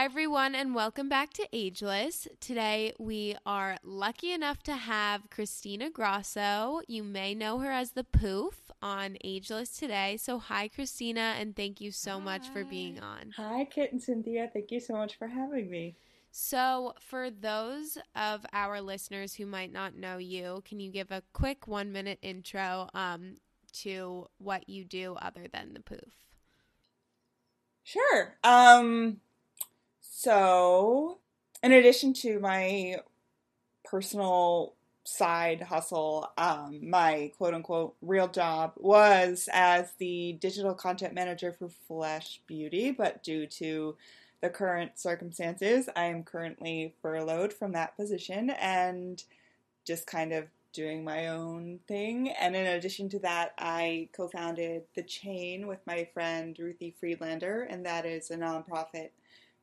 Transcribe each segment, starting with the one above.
Hi, everyone, and welcome back to Ageless. Today, we are lucky enough to have Christina Grosso. You may know her as the Poof on Ageless today. So, hi, Christina, and thank you so much for being on. Hi, Kit and Cynthia. Thank you so much for having me. So, for those of our listeners who might not know you, can you give a quick one minute intro um, to what you do other than the Poof? Sure. Um, so, in addition to my personal side hustle, um, my quote unquote real job was as the digital content manager for Flesh Beauty, but due to the current circumstances, I am currently furloughed from that position and just kind of doing my own thing. And in addition to that, I co founded The Chain with my friend Ruthie Friedlander, and that is a nonprofit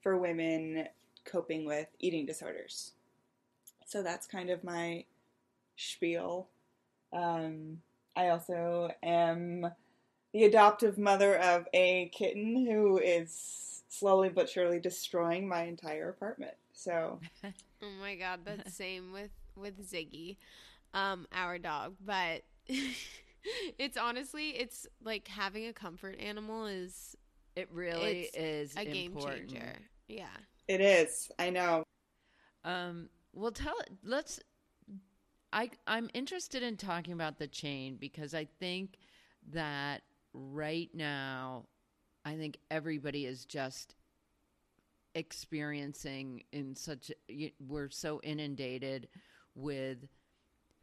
for women coping with eating disorders. So that's kind of my spiel. Um, I also am the adoptive mother of a kitten who is slowly but surely destroying my entire apartment. So, oh my god, that's same with with Ziggy, um, our dog. But it's honestly, it's like having a comfort animal is It really It's is a game important. changer. Yeah. it is. I know. Um, well, tell let's. I I'm interested in talking about the chain because I think that right now, I think everybody is just experiencing in such we're so inundated with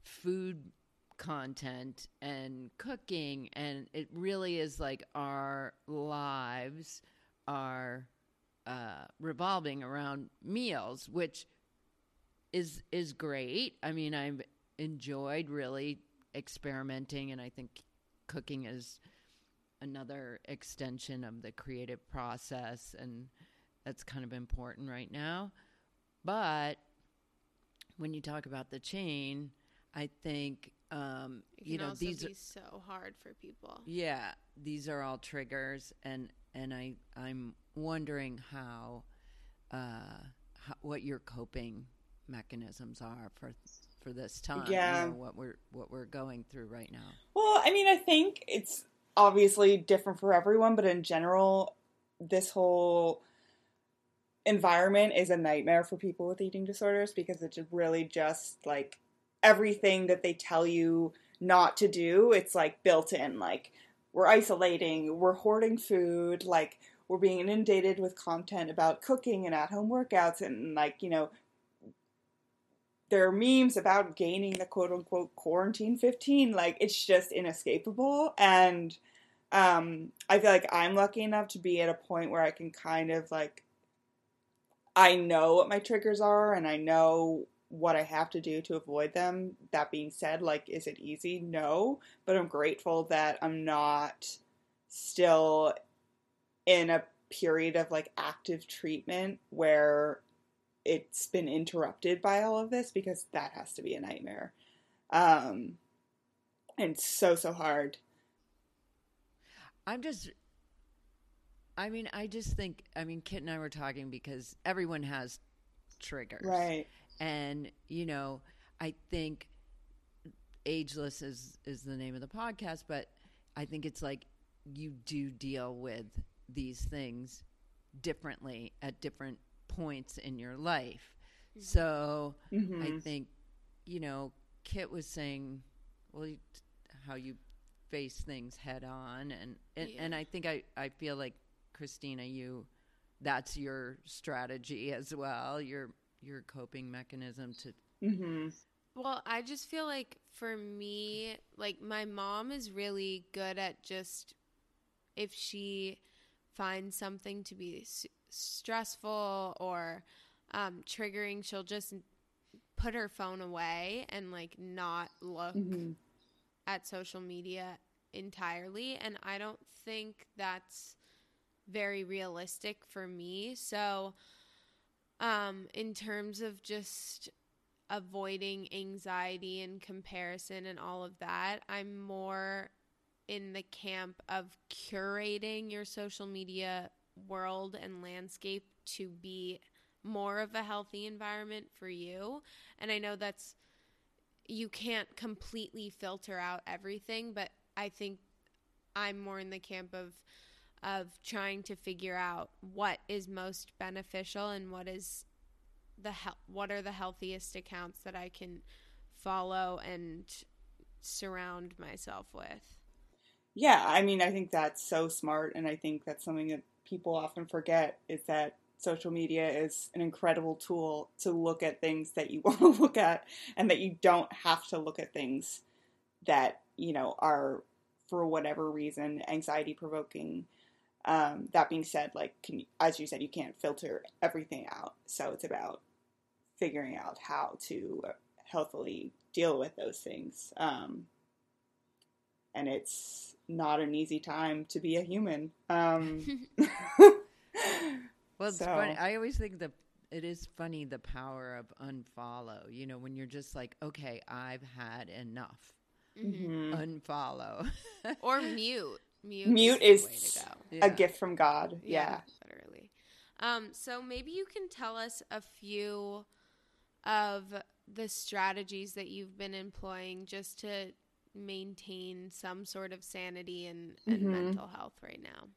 food content and cooking and it really is like our lives are uh, revolving around meals, which is is great. I mean, I've enjoyed really experimenting, and I think cooking is another extension of the creative process, and that's kind of important right now. But when you talk about the chain, I think um, It you can know also these. be so hard for people. Yeah, these are all triggers, and and I I'm wondering how, uh, how what your coping mechanisms are for for this time. you Yeah. know, what we're what we're going through right now. Well, I mean, I think it's obviously different for everyone, but in general, this whole environment is a nightmare for people with eating disorders because it's really just like everything that they tell you not to do, it's like built in. Like, we're isolating, we're hoarding food, like, we're being inundated with content about cooking and at home workouts, and like, you know, there are memes about gaining the quote unquote quarantine 15 like it's just inescapable and um i feel like i'm lucky enough to be at a point where i can kind of like i know what my triggers are and i know what i have to do to avoid them that being said like is it easy no but i'm grateful that i'm not still in a period of like active treatment where it's been interrupted by all of this because that has to be a nightmare. Um, and so, so hard. I'm just. I mean, I just think. I mean, Kit and I were talking because everyone has triggers, Right. And you know, I think ageless is is the name of the podcast, but I think it's like you do deal with these things differently at different points in your life. So I Mhm. think, you know, Kit was saying, well, you, how you face things head on, and and, Yeah. and I think I I feel like Christina, you that's your strategy as well. Your your coping mechanism to Mhm. Well, I just feel like for me, like my mom is really good at just if she finds something to be su- stressful or um, triggering, she'll just put her phone away and like not look Mm-hmm. at social media entirely. And I don't think that's very realistic for me. So, um, in terms of just avoiding anxiety and comparison and all of that, I'm more in the camp of curating your social media world and landscape to be more of a healthy environment for you. And I know that's you can't completely filter out everything, but I think I'm more in the camp of of trying to figure out what is most beneficial and what is the hel- what are the healthiest accounts that I can follow and surround myself with. Yeah, I mean, I think that's so smart, and I think that's something that people often forget is that social media is an incredible tool to look at things that you want to look at, and that you don't have to look at things that you know are for whatever reason anxiety provoking. Um, that being said, like can, as you said, you can't filter everything out, so it's about figuring out how to healthily deal with those things. Um, and it's not an easy time to be a human. Um, Well, it's So- funny. I always think that it is funny the power of unfollow. You know, when you're just like, okay, I've had enough. Mhm. mhm. Unfollow. Or mute. Mute, Mute is, the way is- to go. Yeah. A gift from God. Yeah. literally. Um, so maybe you can tell us a few of the strategies that you've been employing just to maintain some sort of sanity and, and Mhm. mental health right now.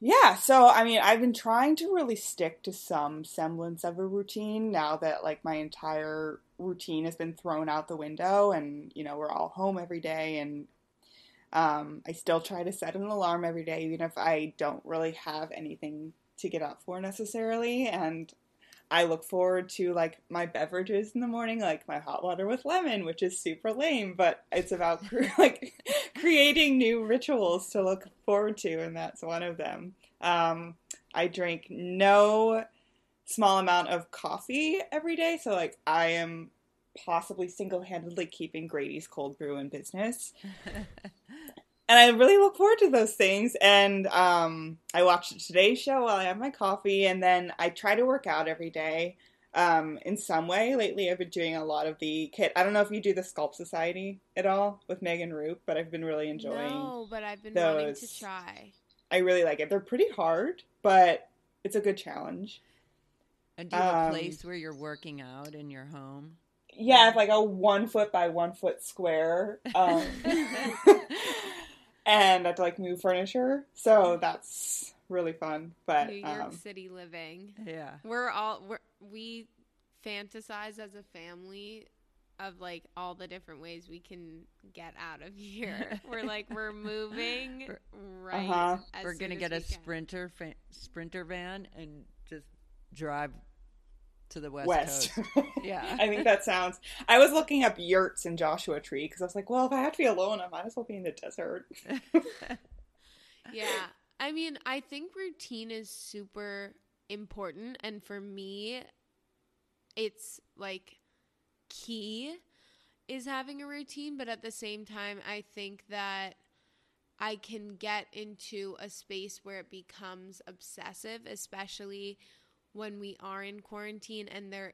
Yeah, so I mean, I've been trying to really stick to some semblance of a routine now that like my entire routine has been thrown out the window and you know, we're all home every day and um, I still try to set an alarm every day even if I don't really have anything to get up for necessarily and I look forward to like my beverages in the morning, like my hot water with lemon, which is super lame, but it's about like creating new rituals to look forward to, and that's one of them. Um, I drink no small amount of coffee every day, so like I am possibly single-handedly keeping Grady's cold brew in business and I really look forward to those things. And um, I watch the Today Show while I have my coffee, and then I try to work out every day um, in some way. Lately, I've been doing a lot of the kit. I don't know if you do the Sculpt Society at all with Megan Roop, but I've been really enjoying. No, but I've been wanting to try. I really like it. They're pretty hard, but it's a good challenge. and do you have a um, place where you're working out in your home? Yeah, like a one foot by one foot square. Um, and I have to like move furniture, so that's really fun. But New York um, City living. yeah. We're all we're, we fantasize as a family of like all the different ways we can get out of here. we're like we're moving right. Uh-huh. as We're gonna get a sprinter fa- sprinter van and just drive to the west, West. coast. Yeah. I think that sounds. I was looking up yurts in Joshua Tree because I was like, well, if I have to be alone, I might as well be in the desert. Yeah. I mean, I think routine is super important and for me it's like key is having a routine, but at the same time I think that I can get into a space where it becomes obsessive, especially when we are in quarantine and there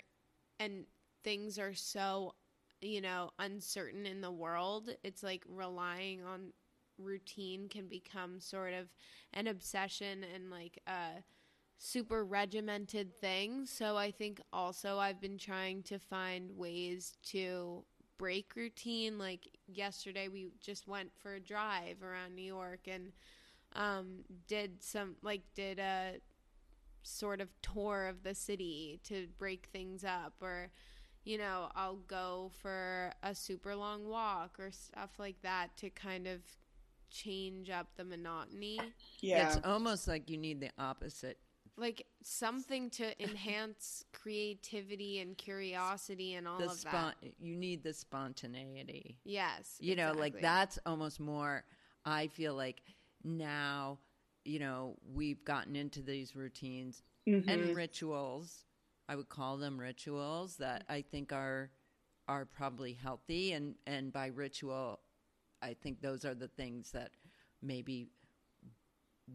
and things are so, you know, uncertain in the world. It's like relying on routine can become sort of an obsession and like a super regimented thing. So I think also I've been trying to find ways to break routine. Like yesterday, we just went for a drive around New York and um, did some, like, did a sort of tour of the city to break things up or you know i'll go for a super long walk or stuff like that to kind of change up the monotony Yeah. It's almost like you need the opposite. like something to enhance creativity and curiosity and all The of spon- that you need the spontaneity. yes You know, like that's almost more I feel like now you know, we've gotten into these routines Mhm. and rituals. I would call them rituals that I think are are probably healthy and and by ritual I think those are the things that maybe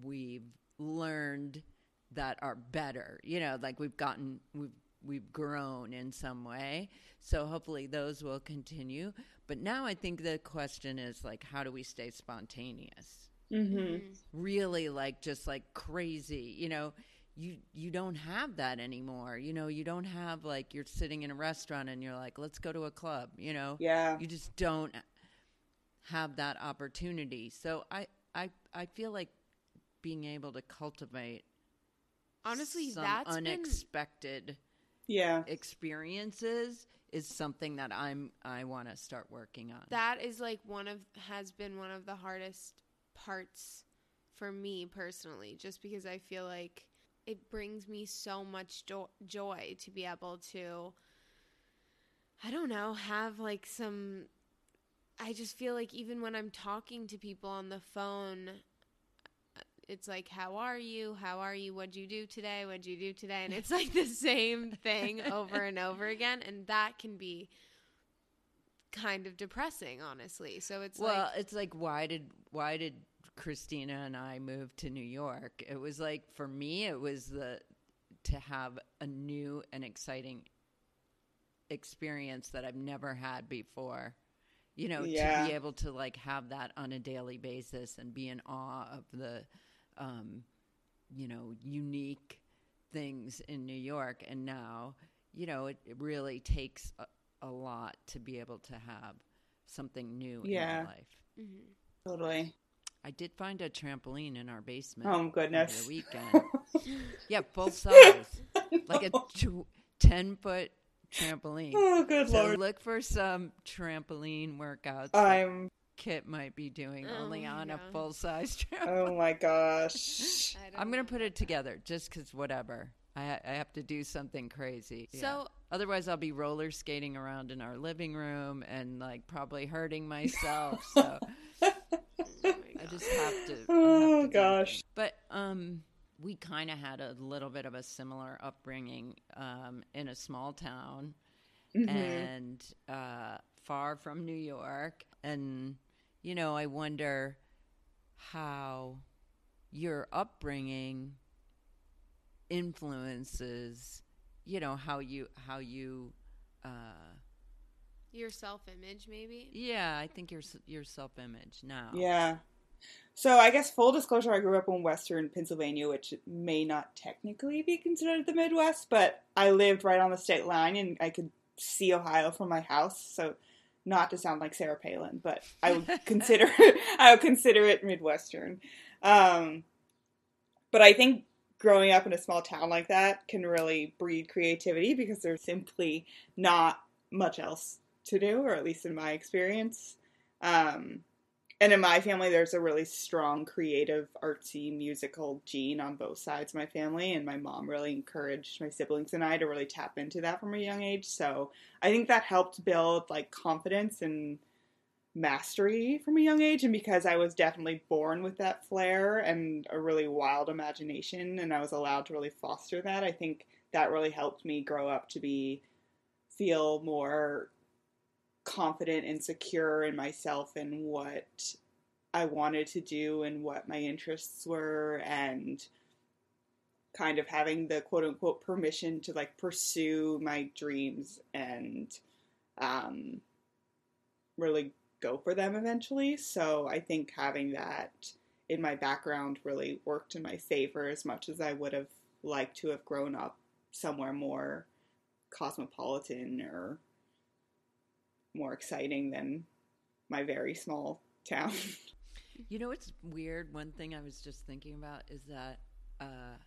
we've learned that are better. You know, like we've gotten we've we've grown in some way. So hopefully those will continue. But now I think the question is like how do we stay spontaneous? Mhm. really like just like crazy you know you you don't have that anymore you know you don't have like you're sitting in a restaurant and you're like let's go to a club you know Yeah. you just don't have that opportunity so i i i feel like being able to cultivate Honestly, some that's been- unexpected Yeah. experiences is something that i'm i want to start working on that is like one of has been one of the hardest parts for me personally just because i feel like it brings me so much jo- joy to be able to i don't know have like some i just feel like even when i'm talking to people on the phone it's like how are you? How are you? What'd you do today? What'd you do today? And it's like the same thing over and over again and that can be kind of depressing honestly. So it's well like it's like why did why did christina and i moved to new york it was like for me it was the to have a new and exciting experience that i've never had before you know Yeah. to be able to like have that on a daily basis and be in awe of the um you know unique things in new york and now you know it, it really takes a, a lot to be able to have something new in your life Mhm. Totally. I did find a trampoline in our basement. Oh goodness. the weekend. yeah, full size, like a tw- ten foot trampoline. Oh, good So lord. look for some trampoline workouts. I'm. Kit might be doing Oh only my on a full size oh trampoline. Oh my gosh. I don't I'm gonna know. put it together just because whatever. I ha- I have to do something crazy. Yeah. so otherwise, I'll be roller skating around in our living room and like probably hurting myself. So. Oh my I God. just have to. Oh, have to gosh. But um, we kind of had a little bit of a similar upbringing um, in a small town Mhm. and uh, far from New York, and you know, I wonder how your upbringing influences, you know, how you how you. Uh, your self-image maybe yeah, I think your your self image now. Yeah. So I guess full disclosure, I grew up in Western Pennsylvania, which may not technically be considered the Midwest, but I lived right on the state line and I could see Ohio from my house. So not to sound like Sarah Palin, but I would consider I would consider it Midwestern. Um, but I think growing up in a small town like that can really breed creativity because there's simply not much else to do, or at least in my experience. Um, and in my family, there's a really strong creative, artsy, musical gene on both sides of my family, and my mom really encouraged my siblings and I to really tap into that from a young age. So I think that helped build like confidence and mastery from a young age. And because I was definitely born with that flair and a really wild imagination, and I was allowed to really foster that, I think that really helped me grow up to be feel more confident and secure in myself and what I wanted to do and what my interests were and kind of having the quote unquote permission to like pursue my dreams and um really go for them eventually. So I think having that in my background really worked in my favor as much as I would have liked to have grown up somewhere more cosmopolitan or more exciting than my very small town. You know it's weird? One thing I was just thinking about is that uh,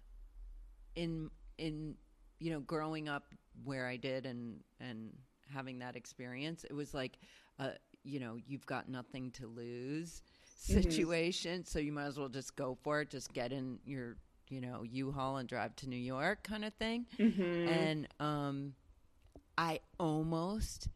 in in you know growing up where I did and and having that experience, it was like uh, you know you've got nothing to lose Mhm. situation, so you might as well just go for it. Just get in your you know U-Haul and drive to New York, kind of thing. mm-hmm. And um, I almost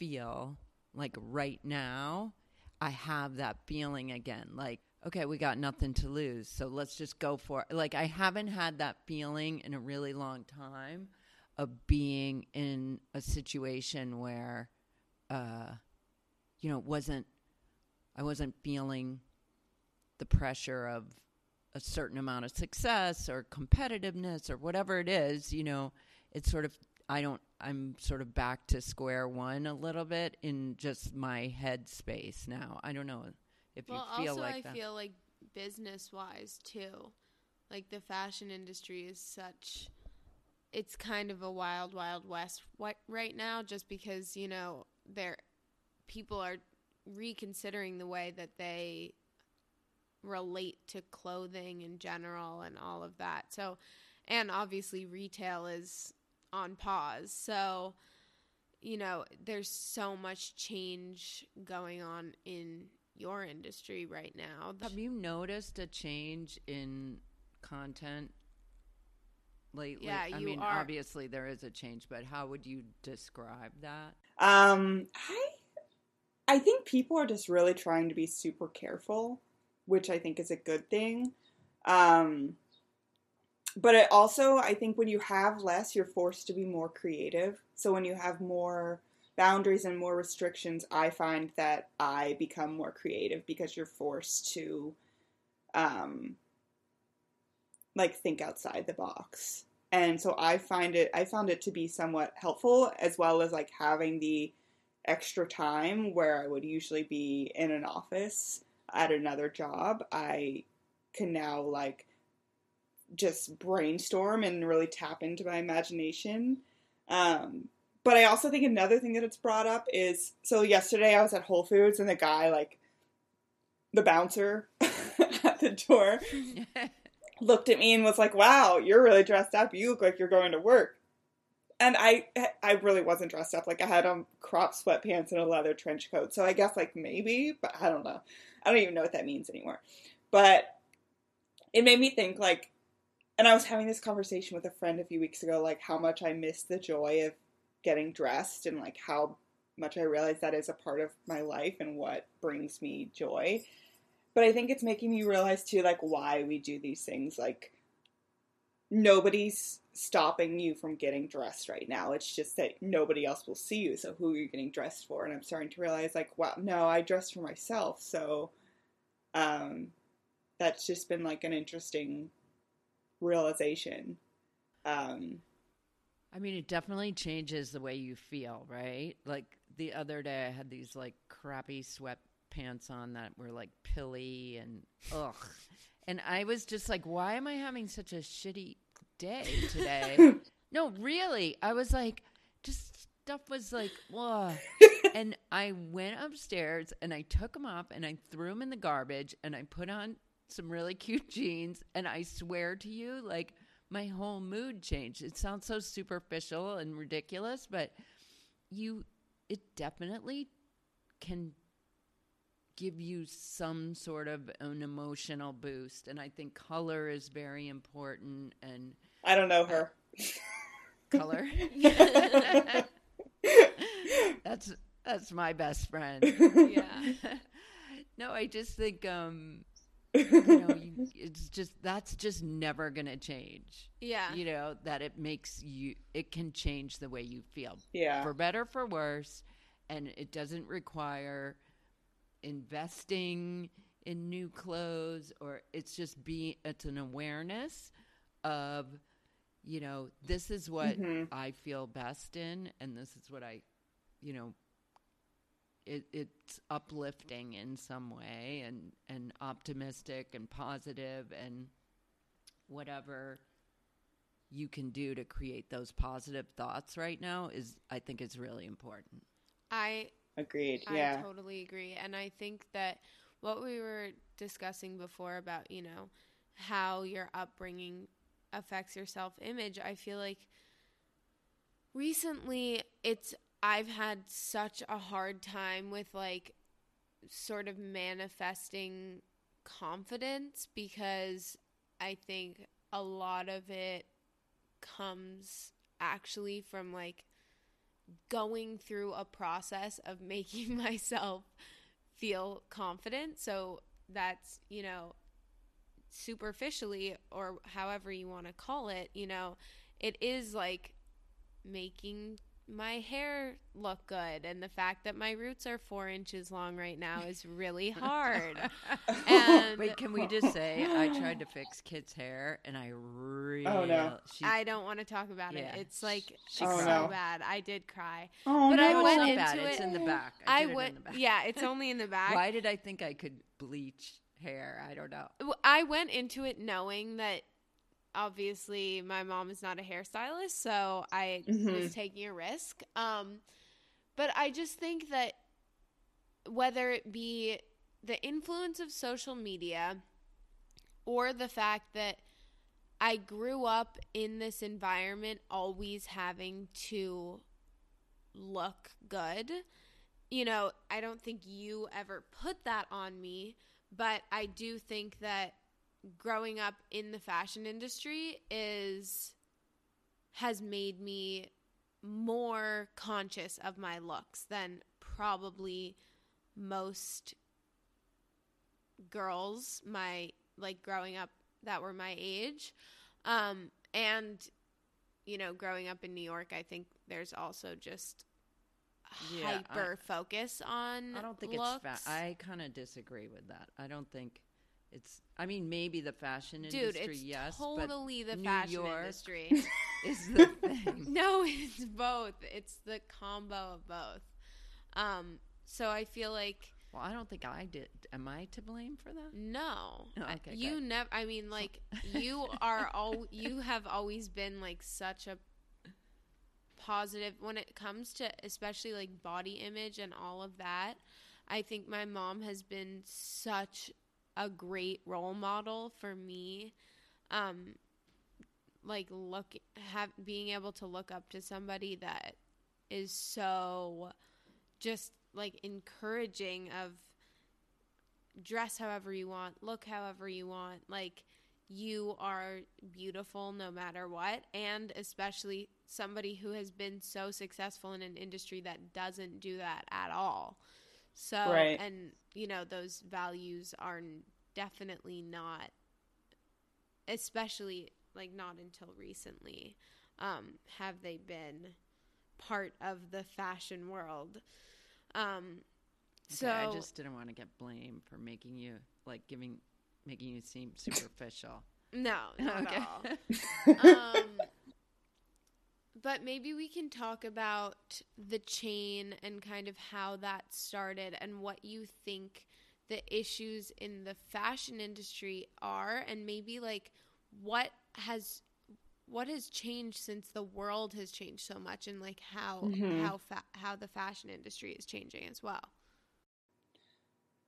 feel like right now I have that feeling again. Like okay, we got nothing to lose, so let's just go for it. Like I haven't had that feeling in a really long time of being in a situation where uh you know, wasn't I wasn't feeling the pressure of a certain amount of success or competitiveness or whatever it is, you know, it's sort of I don't I'm sort of back to square one a little bit in just my head space now. I don't know if well, you feel also like I that. feel like business wise too, like the fashion industry is such. It's kind of a wild, wild west right now, just because you know there, people are reconsidering the way that they relate to clothing in general and all of that. So, and obviously retail is on pause. So, you know, there's so much change going on in your industry right now. Have you noticed a change in content lately? Yeah, I mean, are- obviously there is a change, but how would you describe that? Um, I I think people are just really trying to be super careful, which I think is a good thing. Um, but it also, I think when you have less, you're forced to be more creative. So when you have more boundaries and more restrictions, I find that I become more creative because you're forced to, um, like think outside the box. And so I find it, I found it to be somewhat helpful as well as like having the extra time where I would usually be in an office at another job. I can now like just brainstorm and really tap into my imagination. Um, but I also think another thing that it's brought up is so yesterday I was at Whole Foods and the guy like the bouncer at the door looked at me and was like, "Wow, you're really dressed up. You look like you're going to work." And I I really wasn't dressed up. Like I had on crop sweatpants and a leather trench coat. So I guess like maybe, but I don't know. I don't even know what that means anymore. But it made me think like and I was having this conversation with a friend a few weeks ago like how much I miss the joy of getting dressed and like how much I realize that is a part of my life and what brings me joy. But I think it's making me realize too like why we do these things like nobody's stopping you from getting dressed right now. It's just that nobody else will see you. So who are you getting dressed for? And I'm starting to realize like, wow, no, I dress for myself. So um that's just been like an interesting realization. Um I mean, it definitely changes the way you feel, right? Like the other day, I had these like crappy sweatpants on that were like pilly and ugh. And I was just like, why am I having such a shitty day today? no, really. I was like, just stuff was like, ugh. and I went upstairs and I took them up and I threw them in the garbage and I put on some really cute jeans. And I swear to you, like, my whole mood changed. It sounds so superficial and ridiculous, but you it definitely can give you some sort of an emotional boost and I think color is very important and I don't know her. color that's that's my best friend. Yeah. no, I just think um you know, you, it's just that's just never to change. Yeah. you know that it makes you it can change the way you feel yeah. for better for worse and it doesn't require investing in new clothes or it's just being it's an awareness of you know this is what Mhm. i feel best in and this is what i you know it, it's uplifting in some way and and optimistic and positive and whatever you can do to create those positive thoughts right now is I think is really important. I Agreed. I Yeah. totally agree. And I think that what we were discussing before about, you know, how your upbringing affects your self image, I feel like recently it's, I've had such a hard time with like sort of manifesting confidence because I think a lot of it comes actually from like going through a process of making myself feel confident. So that's, you know, superficially or however you want to call it, you know, it is like making my hair look good and the fact that my roots are four inches long right now is really hard and Wait, can we just say I tried to fix Kit's hair and I oh, really Oh, no. she, i don't want to talk about Yeah, it it's like she Oh, so no. bad i did cry Oh But I no. No, went it's into bad. it- It's in the back. I, i did it went yeah it's only in the back Why did I think I could bleach hair? I don't know. i went into it knowing that obviously my mom is not a hairstylist, so I Mhm. was taking a risk. Um, but I just think that whether it be the influence of social media or the fact that I grew up in this environment always having to look good. You know, I don't think you ever put that on me, but I do think that growing up in the fashion industry is has made me more conscious of my looks than probably most girls my like growing up that were my age um and you know growing up in New York I think there's also just Yeah, I- hyper focus on I don't think looks. it's. Fa- I kind of disagree with that. I don't think it's. I mean, maybe the fashion Dude, industry, it's yes, totally the New fashion York- industry. is the thing. no, it's both. It's the combo of both. Um, so I feel like Well, I don't think I did. Am I to blame for that? no, Oh, okay, you never. I mean, like you are all. You have always been like such a positive when it comes to especially like body image and all of that. I think my mom has been such a great role model for me. Um, like look have being able to look up to somebody that is so just like encouraging of dress however you want, look however you want. Like you are beautiful no matter what and especially somebody who has been so successful in an industry that doesn't do that at all. So Right. and you know those values are definitely not especially like not until recently um have they been part of the fashion world. Um so I just didn't want to get blamed for making you like giving, making you seem superficial. no, not Okay. at all. um, but maybe we can talk about the chain and kind of how that started and what you think the issues in the fashion industry are and maybe like what has what has changed since the world has changed so much and like how Mhm. how fa- how the fashion industry is changing as well.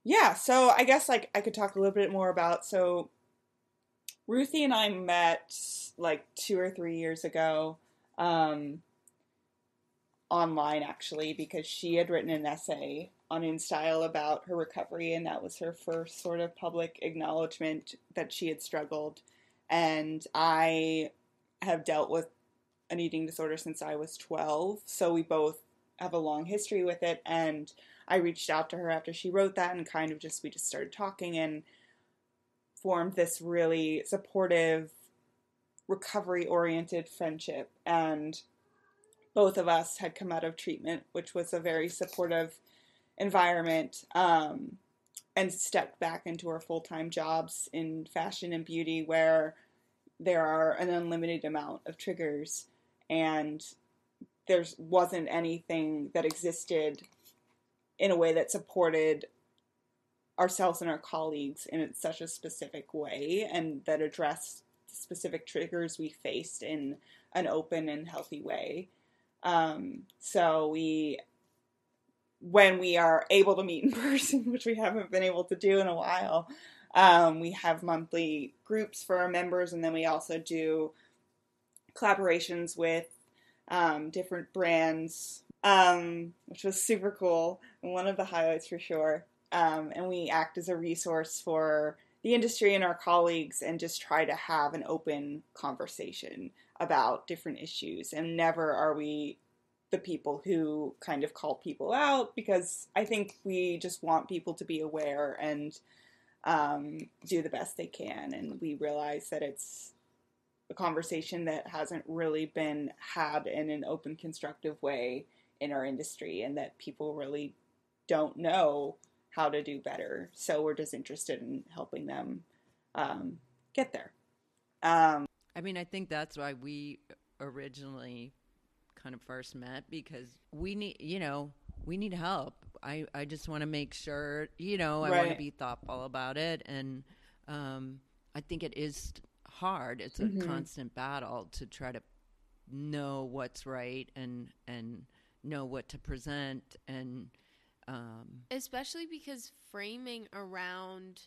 Yeah, so I guess like I could talk a little bit more about so Ruthie and I met like two or three years ago, um, online actually, because she had written an essay on InStyle about her recovery, and that was her first sort of public acknowledgement that she had struggled. And I have dealt with an eating disorder since I was 12, so we both have a long history with it, and I reached out to her after she wrote that and kind of just we just started talking and formed this really supportive recovery oriented friendship and both of us had come out of treatment which was a very supportive environment um, and stepped back into our full-time jobs in fashion and beauty where there are an unlimited amount of triggers and there wasn't anything that existed in a way that supported ourselves and our colleagues in such a specific way and that addressed specific triggers we faced in an open and healthy way. Um, so we, when we are able to meet in person, which we haven't been able to do in a while, um, we have monthly groups for our members, and then we also do collaborations with um, different brands, um, which was super cool and one of the highlights for sure. Um, and we act as a resource for the industry and our colleagues and just try to have an open conversation about different issues. And never are we the people who kind of call people out because I think we just want people to be aware and um, do the best they can. And we realize that it's a conversation that hasn't really been had in an open, constructive way in our industry, and that people really don't know how to do better. So we're just interested in helping them um, get there. Um, I mean, I think that's why we originally kind of first met because we need, you know, we need help. I, I just want to make sure, you know, I want to be thoughtful about it. And um, I think it is hard. It's a Mhm. constant battle to try to know what's right and, and know what to present. And, um, especially because framing around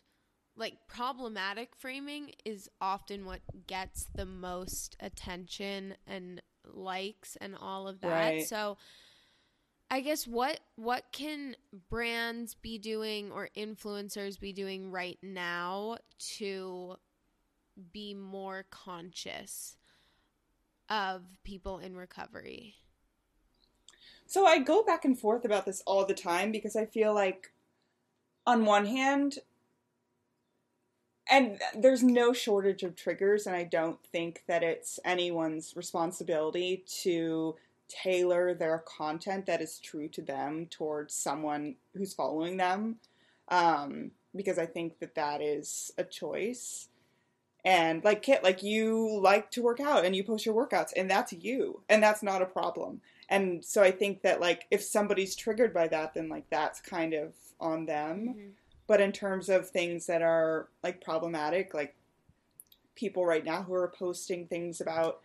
like problematic framing is often what gets the most attention and likes and all of that. Right. So I guess what what can brands be doing or influencers be doing right now to be more conscious of people in recovery? So I go back and forth about this all the time because I feel like, on one hand, and there's no shortage of triggers, and I don't think that it's anyone's responsibility to tailor their content that is true to them towards someone who's following them, um, because I think that that is a choice. And like Kit, like you like to work out and you post your workouts, and that's you, and that's not a problem and so i think that like if somebody's triggered by that then like that's kind of on them. Mhm. but in terms of things that are like problematic like people right now who are posting things about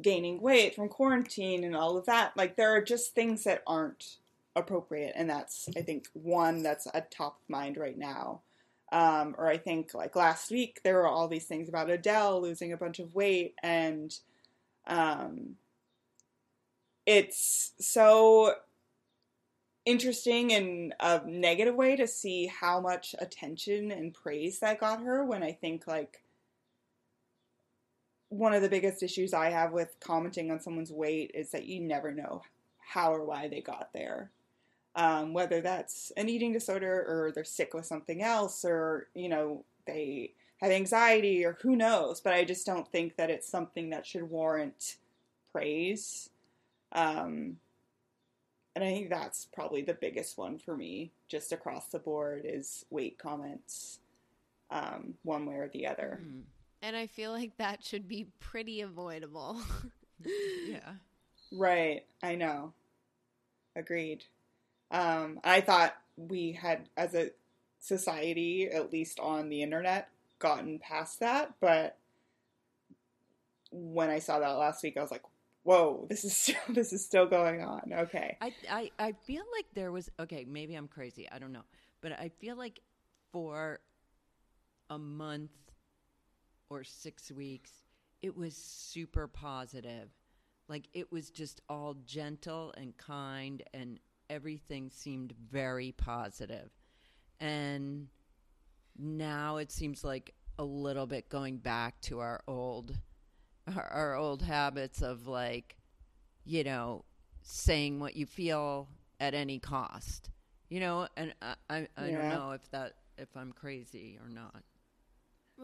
gaining weight from quarantine and all of that like there are just things that aren't appropriate. And that's i think one that's at top of mind right now. Um, or i think like last week there were all these things about adele losing a bunch of weight and um, it's so interesting in a negative way to see how much attention and praise that got her when I think like one of the biggest issues I have with commenting on someone's weight is that you never know how or why they got there. Um, whether that's an eating disorder or they're sick with something else or, you know, they have anxiety or who knows. But I just don't think that it's something that should warrant praise. Um, and I think that's probably the biggest one for me, just across the board, is weight comments, um, one way or the other. hmm, And I feel like that should be pretty avoidable. yeah. Right, I know. Agreed. Um, I thought we had, as a society, at least on the internet, gotten past that, but when I saw that last week, I was like, "Whoa, this is still, this is still going on." Okay. I, I I feel like there was okay, maybe I'm crazy, I don't know. But I feel like for a month or 6 weeks it was super positive. Like it was just all gentle and kind and everything seemed very positive. And now it seems like a little bit going back to our old our, our old habits of like you know saying what you feel at any cost. You know and i i, I don't know if that if i'm crazy or not.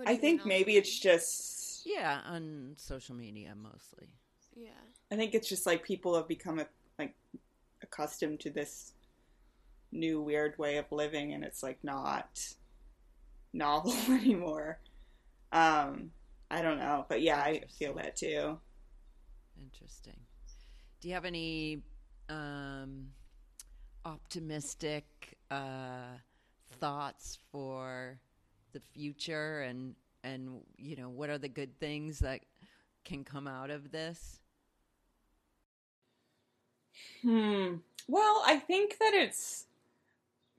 I think mean, maybe it's just yeah on social media mostly. Yeah. I think it's just like people have become a, like accustomed to this new weird way of living, and it's like not novel anymore. Um, I don't know, but yeah, I feel that too. interesting do you have any um optimistic uh thoughts for the future and and you know what are the good things that can come out of this Hmm. Well, I think that it's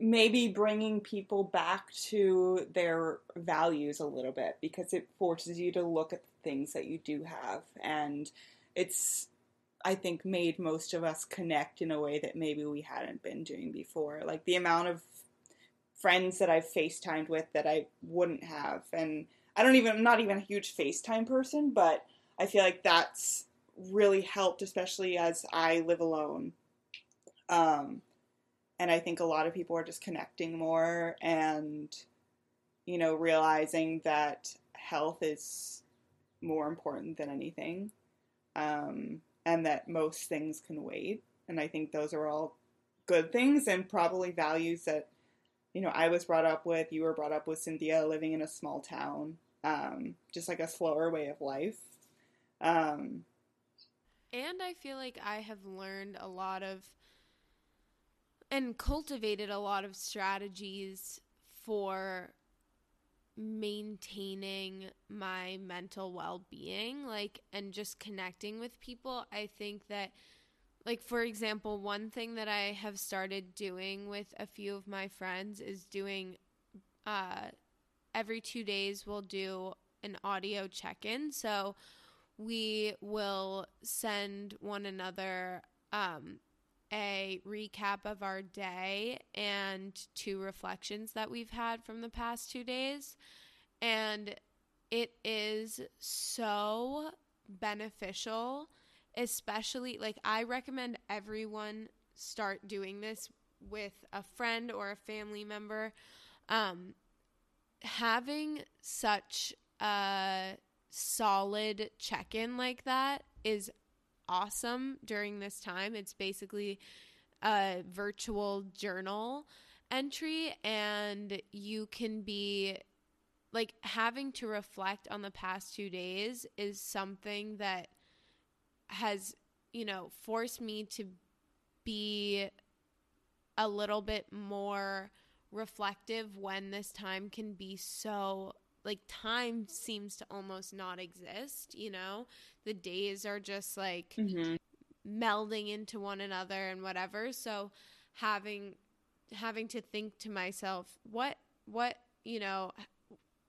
maybe bringing people back to their values a little bit because it forces you to look at the things that you do have. And it's, I think, made most of us connect in a way that maybe we hadn't been doing before. Like the amount of friends that I've FaceTimed with that I wouldn't have. And I don't even, I'm not even a huge FaceTime person, but I feel like that's really helped, especially as I live alone. Um, and I think a lot of people are just connecting more and, you know, realizing that health is more important than anything, um, and that most things can wait. And I think those are all good things and probably values that, you know, I was brought up with, you were brought up with Cynthia, living in a small town, um, just like a slower way of life. Um, And I feel like I have learned a lot of and cultivated a lot of strategies for maintaining my mental well-being like and just connecting with people. I think that like for example, one thing that I have started doing with a few of my friends is doing uh every 2 days we'll do an audio check-in. So we will send one another um, a recap of our day and two reflections that we've had from the past two days. And it is so beneficial, especially like I recommend everyone start doing this with a friend or a family member. Um, having such a solid check in like that is awesome during this time. It's basically a virtual journal entry, and you can be like having to reflect on the past two days is something that has, you know, forced me to be a little bit more reflective when this time can be so like time seems to almost not exist, you know? The days are just like mhm. melding into one another and whatever. So having having to think to myself, what what, you know,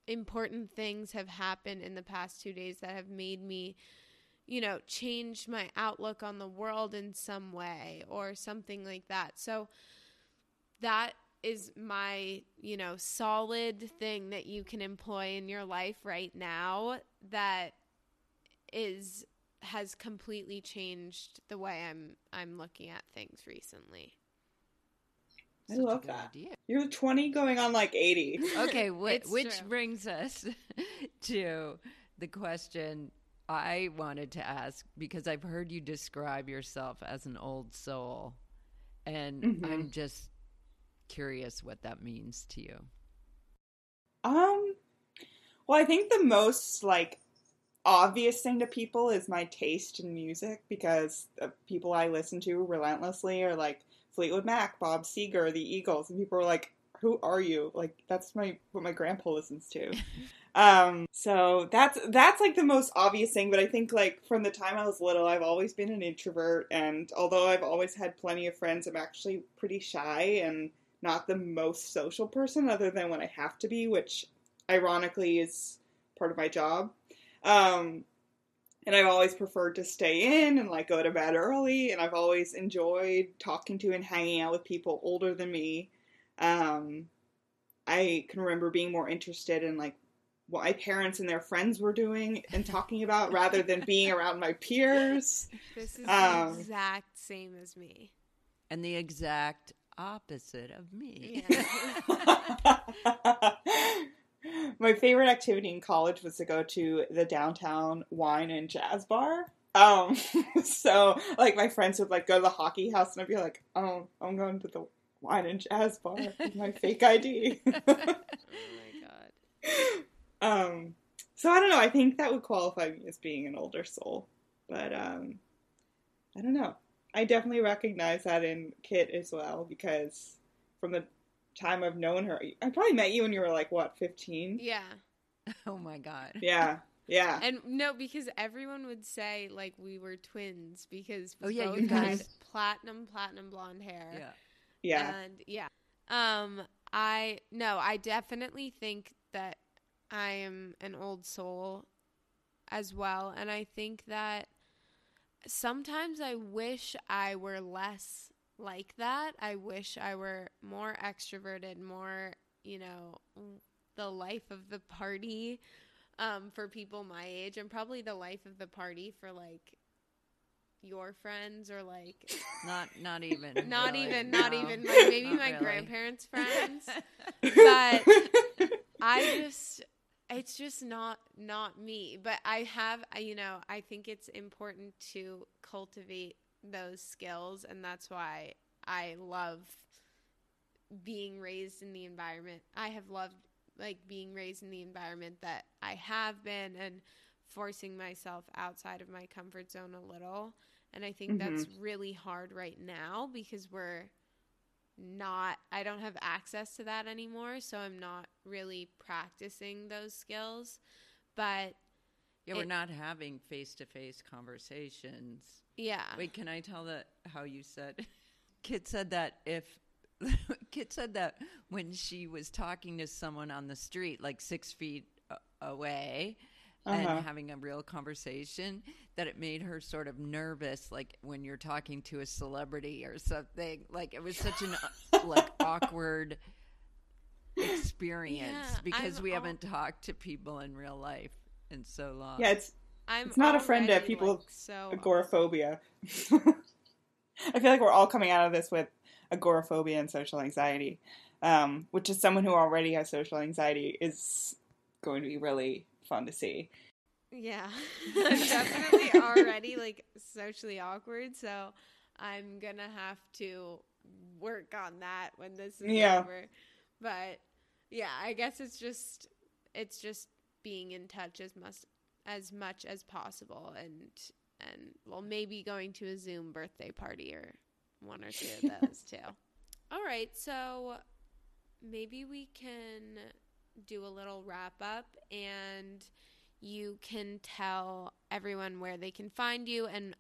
important things have happened in the past 2 days that have made me you know, change my outlook on the world in some way or something like that. So that is my, you know, solid thing that you can employ in your life right now that is has completely changed the way I'm I'm looking at things recently. I Such a love good that. idea. You're 20 going on like 80. Okay, wh- which true. brings us to the question I wanted to ask because I've heard you describe yourself as an old soul, and Mhm. I'm just curious what that means to you. Um, well, I think the most like obvious thing to people is my taste in music because the people I listen to relentlessly are like Fleetwood Mac, Bob Seger, the Eagles, and people are like, "Who are you?" Like that's my what my grandpa listens to. um, so that's that's like the most obvious thing. But I think like from the time I was little, I've always been an introvert, and although I've always had plenty of friends, I'm actually pretty shy and not the most social person other than when I have to be, which ironically is part of my job. Um, and I've always preferred to stay in and like go to bed early, and I've always enjoyed talking to and hanging out with people older than me. Um, I can remember being more interested in like what my parents and their friends were doing and talking about rather than being around my peers. This is Um, the exact same as me. And the exact opposite of me. Yeah. My favorite activity in college was to go to the downtown wine and jazz bar. Um, so like my friends would like go to the hockey house and I'd be like, "Oh, I'm going to the wine and jazz bar with my fake ID." oh my god. um, so I don't know. I think that would qualify me as being an older soul, but um, I don't know. I definitely recognize that in Kit as well because from the time I've known her, I probably met you when you were like what, fifteen? Yeah. oh my god. Yeah, yeah. And no, because everyone would say like we were twins because we Oh, yeah, both you had guys- platinum, platinum blonde hair. Yeah. Yeah. And yeah. Um I no, I definitely think that I am an old soul as well and I think that sometimes I wish I were less like that. I wish I were more extroverted, more, you know, the life of the party um for people my age and probably the life of the party for like your friends or like Not not even. not really, even not no. even like maybe Not my really. grandparents' friends. But I just it's just not not me but i have you know i think it's important to cultivate those skills and that's why i love being raised in the environment i have loved like being raised in the environment that i have been and forcing myself outside of my comfort zone a little and i think mm-hmm. that's really hard right now because we're not I don't have access to that anymore, so I'm not really practicing those skills. But yeah, it, we're not having face to face conversations. Yeah. Wait, can I tell that how you said? Kit said that if Kit said that when she was talking to someone on the street, like six feet away, uh-huh. and having a real conversation that it made her sort of nervous like when you're talking to a celebrity or something. Like it was such an like awkward experience yeah, because I'm we haven't talked to people in real life in so long. Yeah it's I'm it's not a friend of people like so agoraphobia. i feel like we're all coming out of this with agoraphobia and social anxiety um, which is someone who already has social anxiety is going to be really fun to see. Yeah, I'm definitely already like socially awkward, so I'm gonna have to work on that when this is yeah. over. But yeah, I guess it's just it's just being in touch as much as much as possible, and and well, maybe going to a Zoom birthday party or one or two of those too. All right, so maybe we can do a little wrap up and you can tell everyone where they can find you and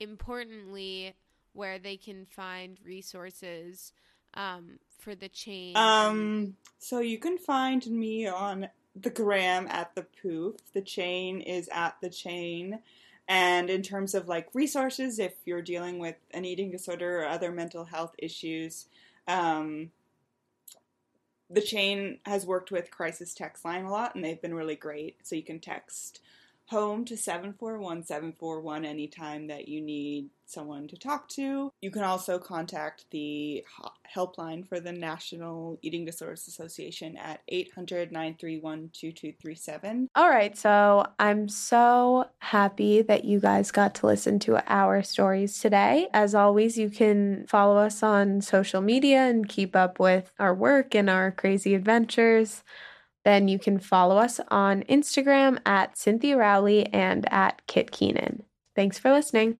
importantly where they can find resources um, for the chain um so you can find me on the gram at the poof. The chain is at the chain. And in terms of like resources if you're dealing with an eating disorder or other mental health issues um, the chain has worked with Crisis Text Line a lot, and they've been really great. So you can text home to 741 741 anytime that you need someone to talk to. You can also contact the helpline for the National Eating Disorders Association at 800 931 2237. All right, so I'm so happy that you guys got to listen to our stories today. As always, you can follow us on social media and keep up with our work and our crazy adventures then you can follow us on Instagram at Cynthia Rowley and at Kit Keenan. Thanks for listening.